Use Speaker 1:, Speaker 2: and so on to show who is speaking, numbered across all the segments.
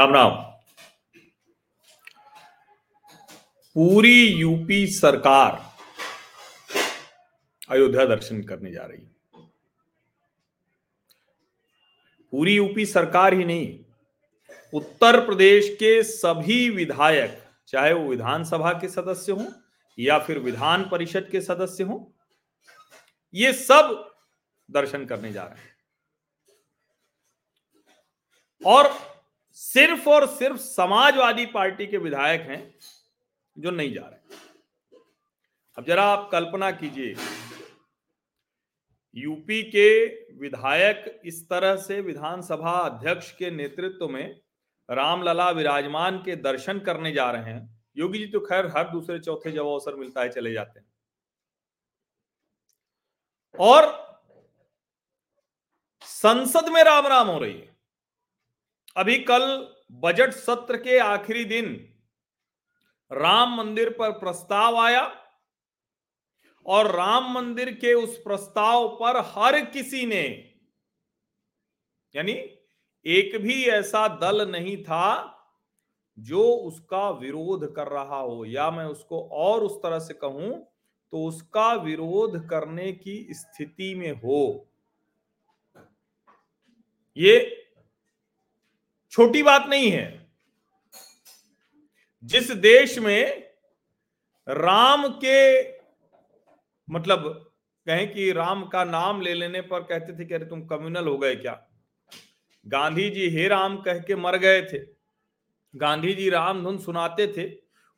Speaker 1: राम राम। पूरी यूपी सरकार अयोध्या दर्शन करने जा रही। है पूरी यूपी सरकार ही नहीं, उत्तर प्रदेश के सभी विधायक, चाहे वो विधानसभा के सदस्य हों या फिर विधान परिषद के सदस्य हों, ये सब दर्शन करने जा रहे हैं। और सिर्फ़ और सिर्फ़ समाजवादी पार्टी के विधायक हैं जो नहीं जा रहे अब जरा आप कल्पना कीजिए, यूपी के विधायक इस तरह से विधानसभा अध्यक्ष के नेतृत्व में रामलला विराजमान के दर्शन करने जा रहे हैं। योगी जी तो खैर हर दूसरे चौथे जब अवसर मिलता है चले जाते हैं। और संसद में राम राम हो रही है। अभी कल बजट सत्र के आखिरी दिन राम मंदिर पर प्रस्ताव आया और राम मंदिर के उस प्रस्ताव पर हर किसी ने, यानी एक भी ऐसा दल नहीं था जो उसका विरोध कर रहा हो। या मैं उसको और उस तरह से कहूँ तो उसका विरोध करने की स्थिति में हो। ये छोटी बात नहीं है। जिस देश में राम के मतलब कहें कि राम का नाम ले लेने पर कहते थे कि अरे तुम कम्युनल हो गए क्या? गांधी जी हे राम कह के मर गए थे। गांधी जी राम धुन सुनाते थे।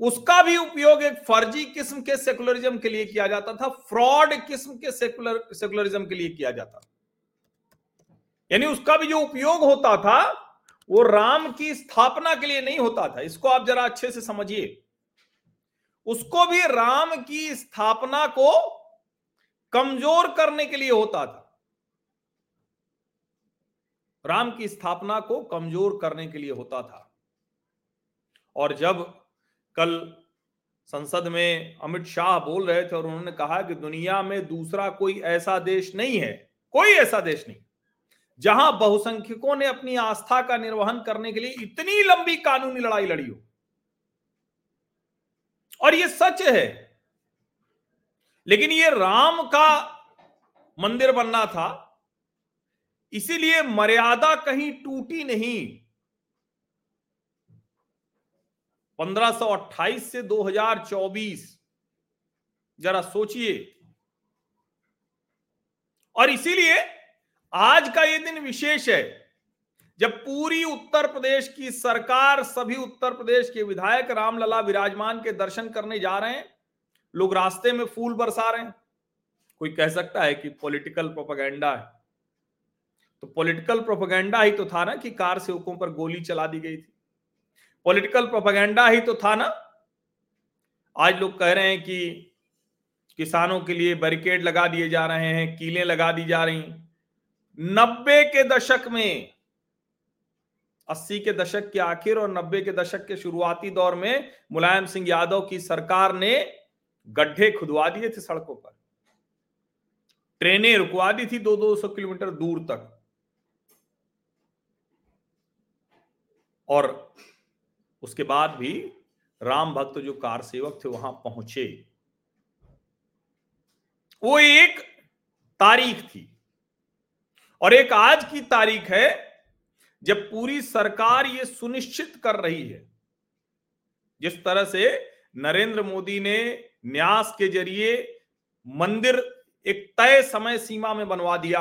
Speaker 1: उसका भी उपयोग एक फर्जी किस्म के सेकुलरिज्म के लिए किया जाता था फ्रॉड किस्म के सेकुलर सेकुलरिज्म के लिए किया जाता यानी उसका भी जो उपयोग होता था वो राम की स्थापना के लिए नहीं होता था। इसको आप जरा अच्छे से समझिए। उसको भी राम की स्थापना को कमज़ोर करने के लिए होता था। राम की स्थापना को कमज़ोर करने के लिए होता था। और जब कल संसद में अमित शाह बोल रहे थे और उन्होंने कहा कि दुनिया में दूसरा कोई ऐसा देश नहीं है, कोई ऐसा देश नहीं। जहाँ बहुसंख्यकों ने अपनी आस्था का निर्वहन करने के लिए इतनी लंबी कानूनी लड़ाई लड़ी हो। और ये सच है। लेकिन ये राम का मंदिर बनना था, इसीलिए मर्यादा कहीं टूटी नहीं। 1528 से 2024 जरा सोचिए। और इसीलिए आज का ये दिन विशेष है। जब पूरी उत्तर प्रदेश की सरकार, सभी उत्तर प्रदेश के विधायक रामलला विराजमान के दर्शन करने जा रहे हैं, लोग रास्ते में फूल बरसा रहे हैं। कोई कह सकता है कि पॉलिटिकल प्रोपागेंडा है। तो पॉलिटिकल प्रोपागेंडा ही तो था ना कि कार सेवकों पर गोली चला दी गई थी। पॉलिटिकल प्रोपागेंडा ही तो था ना। आज लोग कह रहे हैं कि किसानों के लिए बैरिकेड लगा दिए जा रहे हैं, कीलें लगा दी जा रही नब्बे के दशक में, अस्सी के दशक के आखिर और नब्बे के दशक के शुरुआती दौर में मुलायम सिंह यादव की सरकार ने गड्ढे खुदवा दिए थे सड़कों पर। ट्रेनें रुकवा दी थी दो दो सौ किलोमीटर दूर तक। और उसके बाद भी राम भक्त जो कार सेवक थे वहाँ पहुँचे। वो एक तारीख थी। और एक आज की तारीख है जब पूरी सरकार ये सुनिश्चित कर रही है। जिस तरह से नरेंद्र मोदी ने न्यास के ज़रिए मंदिर एक तय समय सीमा में बनवा दिया।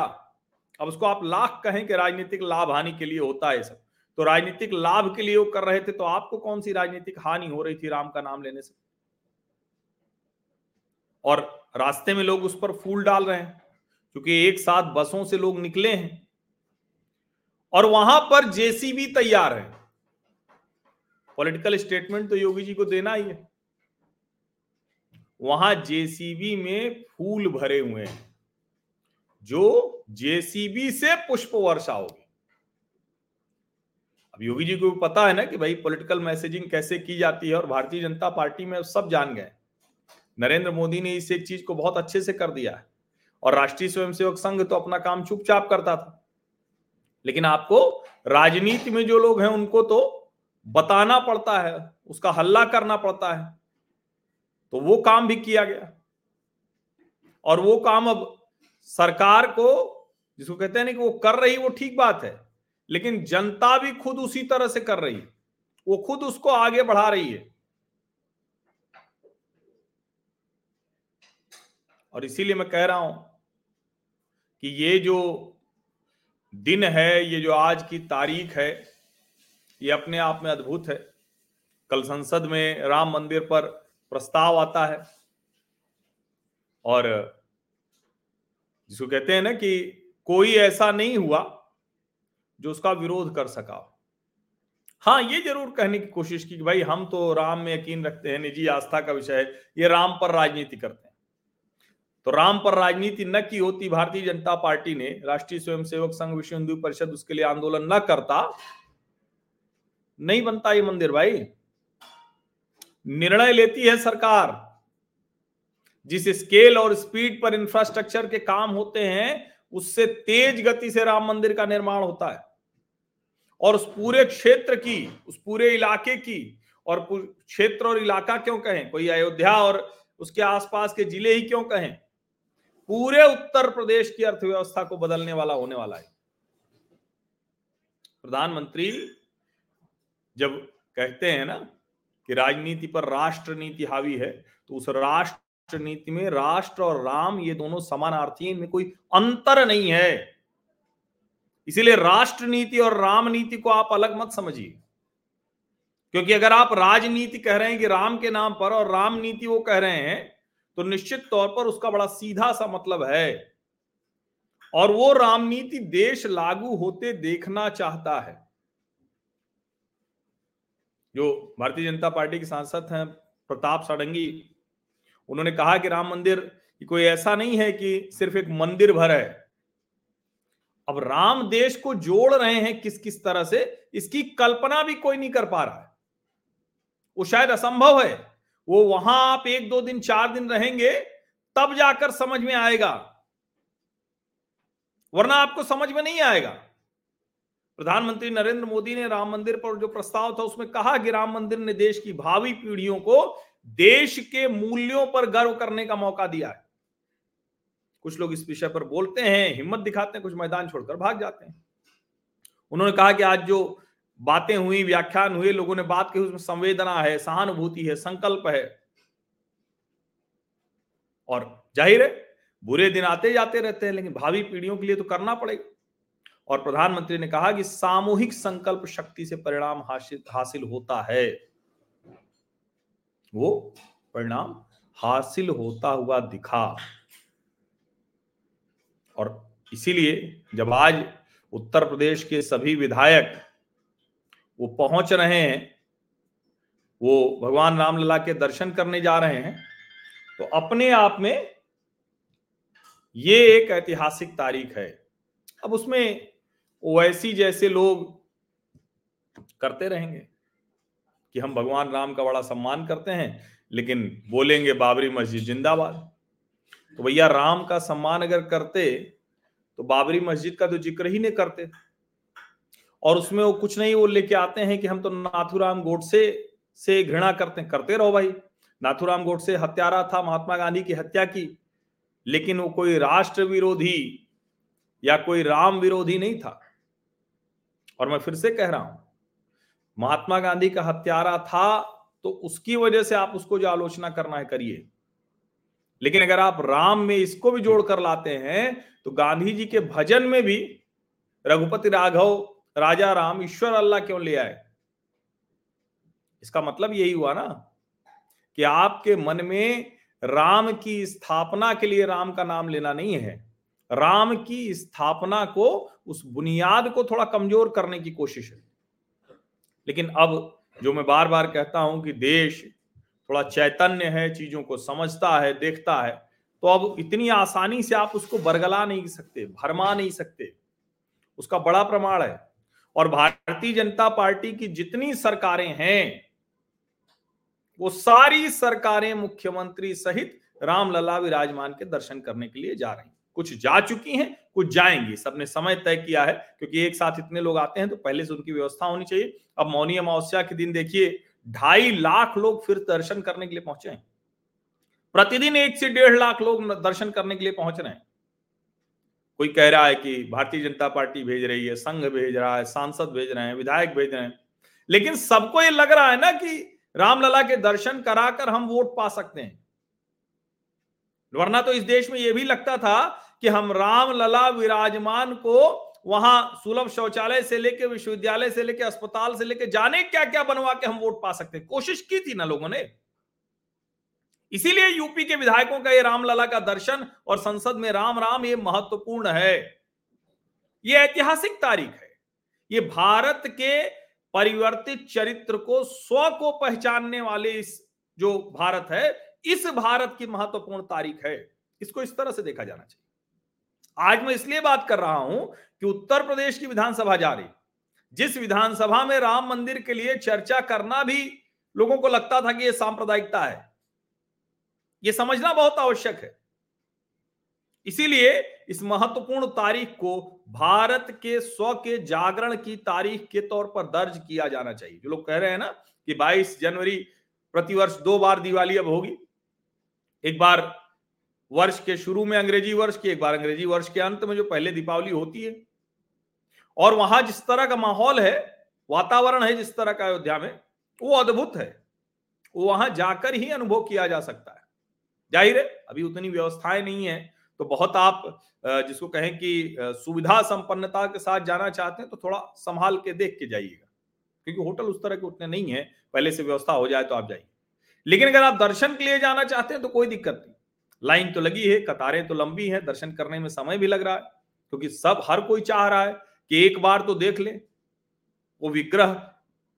Speaker 1: अब उसको आप लाख कहें कि राजनीतिक लाभ हानि के लिए होता है सब। तो राजनीतिक लाभ के लिए वो कर रहे थे तो आपको कौन सी राजनीतिक हानि हो रही थी राम का नाम लेने से? और रास्ते में लोग उस पर फूल डाल रहे हैं। क्योंकि एक साथ बसों से लोग निकले हैं और वहाँ पर जेसीबी तैयार है। पॉलिटिकल स्टेटमेंट तो योगी जी को देना ही है। वहाँ जेसीबी में फूल भरे हुए हैं, जो जेसीबी से पुष्प वर्षा होगी। अब योगी जी को भी पता है ना कि भाई पॉलिटिकल मैसेजिंग कैसे की जाती है और भारतीय जनता पार्टी में सब जान गए। नरेंद्र मोदी ने इस एक चीज़ को बहुत अच्छे से कर दिया है। और राष्ट्रीय स्वयंसेवक संघ तो अपना काम चुपचाप करता था। लेकिन आपको राजनीति में जो लोग हैं, उनको तो बताना पड़ता है, उसका हल्ला करना पड़ता है। तो वो काम भी किया गया। और वो काम अब सरकार को, जिसको कहते हैं ना कि वो कर रही, वो ठीक बात है, लेकिन जनता भी खुद उसी तरह से कर रही है। वो खुद उसको आगे बढ़ा रही है। और इसीलिए मैं कह रहा हूँ कि ये जो दिन है, ये जो आज की तारीख है, ये अपने आप में अद्भुत है। कल संसद में राम मंदिर पर प्रस्ताव आता है और जिसको कहते हैं ना कि कोई ऐसा नहीं हुआ जो उसका विरोध कर सका हाँ। ये ज़रूर कहने की कोशिश की कि भाई, हम तो राम में यकीन रखते हैं, निजी आस्था का विषय है, ये राम पर राजनीति करते हैं। तो राम पर राजनीति न की होती, भारतीय जनता पार्टी ने राष्ट्रीय स्वयंसेवक संघ विश्व हिंदू परिषद उसके लिए आंदोलन न करता। नहीं बनता ये मंदिर भाई। निर्णय लेती है सरकार। जिस स्केल और स्पीड पर इंफ्रास्ट्रक्चर के काम होते हैं, उससे तेज गति से राम मंदिर का निर्माण होता है। और उस पूरे क्षेत्र की, उस पूरे इलाके की, और क्षेत्र और इलाका क्यों कहें? कोई अयोध्या और उसके आसपास के ज़िले ही क्यों कहें? पूरे उत्तर प्रदेश की अर्थव्यवस्था को बदलने वाला होने वाला है। प्रधानमंत्री जब कहते हैं ना कि राजनीति पर राष्ट्र नीति हावी है तो उस राष्ट्र नीति में राष्ट्र और राम ये दोनों समानार्थी में कोई अंतर नहीं है। इसीलिए राष्ट्र नीति और राम नीति को आप अलग मत समझिए। क्योंकि अगर आप राजनीति कह रहे हैं कि राम के नाम पर और राम नीति वो कह रहे हैं तो निश्चित तौर पर उसका बड़ा सीधा सा मतलब है। और वो रामनीति देश लागू होते देखना चाहता है। जो भारतीय जनता पार्टी के सांसद हैं प्रताप साडंगी, उन्होंने कहा कि राम मंदिर कोई ऐसा नहीं है कि सिर्फ़ एक मंदिर भर है। अब राम देश को जोड़ रहे हैं किस किस तरह से, इसकी कल्पना भी कोई नहीं कर पा रहा है। वो शायद असंभव है। वो वहाँ आप एक दो दिन, चार दिन रहेंगे, तब जाकर समझ में आएगा। वरना आपको समझ में नहीं आएगा। प्रधानमंत्री नरेंद्र मोदी ने राम मंदिर पर जो प्रस्ताव था, उसमें कहा कि राम मंदिर ने देश की भावी पीढ़ियों को देश के मूल्यों पर गर्व करने का मौका दिया है। कुछ लोग इस विषय पर बोलते हैं, हिम्मत दिखाते हैं, कुछ मैदान छोड़कर भाग जाते हैं। उन्होंने कहा कि आज जो बातें हुई, व्याख्यान हुए, लोगों ने बात की, उसमें संवेदना है, सहानुभूति है, संकल्प है। और ज़ाहिर है, बुरे दिन आते जाते रहते हैं, लेकिन भावी पीढ़ियों के लिए तो करना पड़ेगा। और प्रधानमंत्री ने कहा कि सामूहिक संकल्प शक्ति से परिणाम हासिल हासिल होता है। वो परिणाम हासिल होता हुआ दिखा। और इसीलिए जब आज उत्तर प्रदेश के सभी विधायक वो पहुँच रहे हैं, वो भगवान रामलला के दर्शन करने जा रहे हैं तो अपने आप में ये एक ऐतिहासिक तारीख है। अब उसमें ओवैसी जैसे लोग करते रहेंगे कि हम भगवान राम का बड़ा सम्मान करते हैं, लेकिन बोलेंगे, बाबरी मस्जिद जिंदाबाद। तो भैया, राम का सम्मान अगर करते तो बाबरी मस्जिद का तो ज़िक्र ही नहीं करते। और उसमें वो कुछ नहीं, वो लेके आते हैं कि हम तो नाथुराम गोडसे से घृणा करते करते रहो भाई। नाथुराम गोडसे हत्यारा था, महात्मा गांधी की हत्या की, लेकिन वो कोई राष्ट्र विरोधी या कोई राम विरोधी नहीं था। और मैं फिर से कह रहा हूँ, महात्मा गांधी का हत्यारा था तो उसकी वजह से आप उसको जो आलोचना करना है, करिए। लेकिन अगर आप राम में इसको भी जोड़कर लाते हैं तो गांधी जी के भजन में भी रघुपति राघव राजा राम ईश्वर अल्लाह क्यों ले आए? इसका मतलब यही हुआ ना कि आपके मन में राम की स्थापना के लिए राम का नाम लेना नहीं है। राम की स्थापना को, उस बुनियाद को थोड़ा कमज़ोर करने की कोशिश है। लेकिन अब जो मैं बार बार कहता हूँ कि देश थोड़ा चैतन्य है, चीज़ों को समझता है, देखता है तो अब इतनी आसानी से आप उसको बरगला नहीं सकते, भरमा नहीं सकते। उसका बड़ा प्रमाण है। और भारतीय जनता पार्टी की जितनी सरकारें हैं, वो सारी सरकारें मुख्यमंत्री सहित रामलला विराजमान के दर्शन करने के लिए जा रही कुछ जा चुकी हैं, कुछ जाएँगी। सबने समय तय किया है, क्योंकि एक साथ इतने लोग आते हैं तो पहले से उनकी व्यवस्था होनी चाहिए। अब मौनी अमावस्या के दिन देखिए, ढाई लाख लोग फिर दर्शन करने के लिए पहुँचे हैं। प्रतिदिन एक से डेढ़ लाख लोग दर्शन करने के लिए पहुँच रहे हैं। कोई कह रहा है कि भारतीय जनता पार्टी भेज रही है, संघ भेज रहा है, सांसद भेज रहे हैं, विधायक भेज रहे हैं। लेकिन सबको ये लग रहा है ना कि रामलला के दर्शन कराकर हम वोट पा सकते हैं। वरना तो इस देश में यह भी लगता था कि हम रामलला विराजमान को वहाँ सुलभ शौचालय से लेके, विश्वविद्यालय से लेके, अस्पताल से लेके जाने क्या क्या बनवा के हम वोट पा सकते हैं। कोशिश की थी ना लोगों ने। इसीलिए यूपी के विधायकों का ये रामलला का दर्शन और संसद में राम राम ये महत्वपूर्ण है। ये ऐतिहासिक तारीख है। ये भारत के परिवर्तित चरित्र को स्व को पहचानने वाले इस जो भारत है, इस भारत की महत्वपूर्ण तारीख है। इसको इस तरह से देखा जाना चाहिए। आज मैं इसलिए बात कर रहा हूँ कि उत्तर प्रदेश की विधानसभा जा रही। जिस विधानसभा में राम मंदिर के लिए चर्चा करना भी लोगों को लगता था कि यह सांप्रदायिकता है। यह समझना बहुत आवश्यक है। इसीलिए इस महत्वपूर्ण तारीख को भारत के स्व के जागरण की तारीख के तौर पर दर्ज किया जाना चाहिए। जो लोग कह रहे हैं ना कि 22 जनवरी प्रतिवर्ष दो बार दिवाली अब होगी। एक बार वर्ष के शुरू में अंग्रेज़ी वर्ष की, एक बार अंग्रेज़ी वर्ष के अंत में जो पहले दीपावली होती है। और वहाँ जिस तरह का माहौल है, वातावरण है जिस तरह का अयोध्या में, वो अद्भुत है। वहाँ जाकर ही अनुभव किया जा सकता है। ज़ाहिर है, अभी उतनी व्यवस्थाएँ नहीं है तो बहुत आप जिसको कहें कि सुविधा संपन्नता के साथ जाना चाहते हैं तो थोड़ा संभाल के देख के जाइएगा। क्योंकि होटल उस तरह के उतने नहीं है, पहले से व्यवस्था हो जाए तो आप जाइए। लेकिन अगर आप दर्शन के लिए जाना चाहते हैं तो कोई दिक्कत नहीं। लाइन तो लगी है, कतारें तो लंबी है, दर्शन करने में समय भी लग रहा है, क्योंकि सब, हर कोई चाह रहा है कि एक बार तो देख ले। वो विग्रह,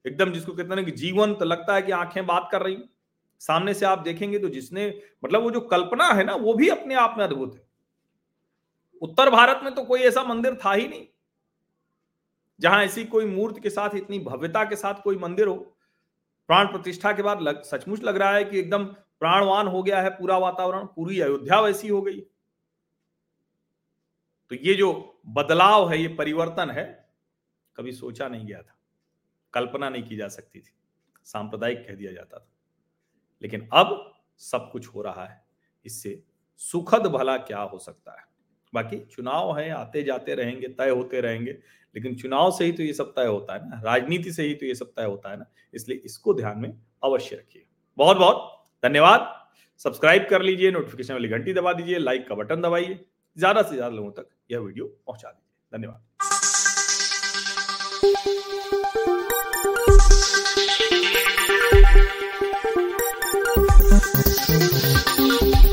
Speaker 1: एकदम जिसको कहते हैं कि जीवन तो लगता है कि आँखें बात कर रही सामने से आप देखेंगे तो जिसने मतलब वो जो कल्पना है ना, वो भी अपने आप में अद्भुत है। उत्तर भारत में तो कोई ऐसा मंदिर था ही नहीं, जहाँ ऐसी कोई मूर्ति के साथ, इतनी भव्यता के साथ कोई मंदिर हो। प्राण प्रतिष्ठा के बाद सचमुच लग रहा है कि एकदम प्राणवान हो गया है पूरा वातावरण, पूरी अयोध्या वैसी हो गई। तो ये जो बदलाव है, ये परिवर्तन है, कभी सोचा नहीं गया था। कल्पना नहीं की जा सकती थी। सांप्रदायिक कह दिया जाता था। लेकिन अब सब कुछ हो रहा है। इससे सुखद भला क्या हो सकता है? बाकी चुनाव है आते जाते रहेंगे, तय होते रहेंगे, लेकिन चुनाव से ही तो ये सब तय होता है ना, राजनीति से ही तो ये सब तय होता है ना, इसलिए इसको ध्यान में अवश्य रखिए। बहुत बहुत धन्यवाद। सब्सक्राइब कर लीजिए, नोटिफिकेशन वाली घंटी दबा दीजिए, लाइक का बटन दबाइए, ज़्यादा से ज़्यादा लोगों तक यह वीडियो पहुँचा दीजिए। धन्यवाद।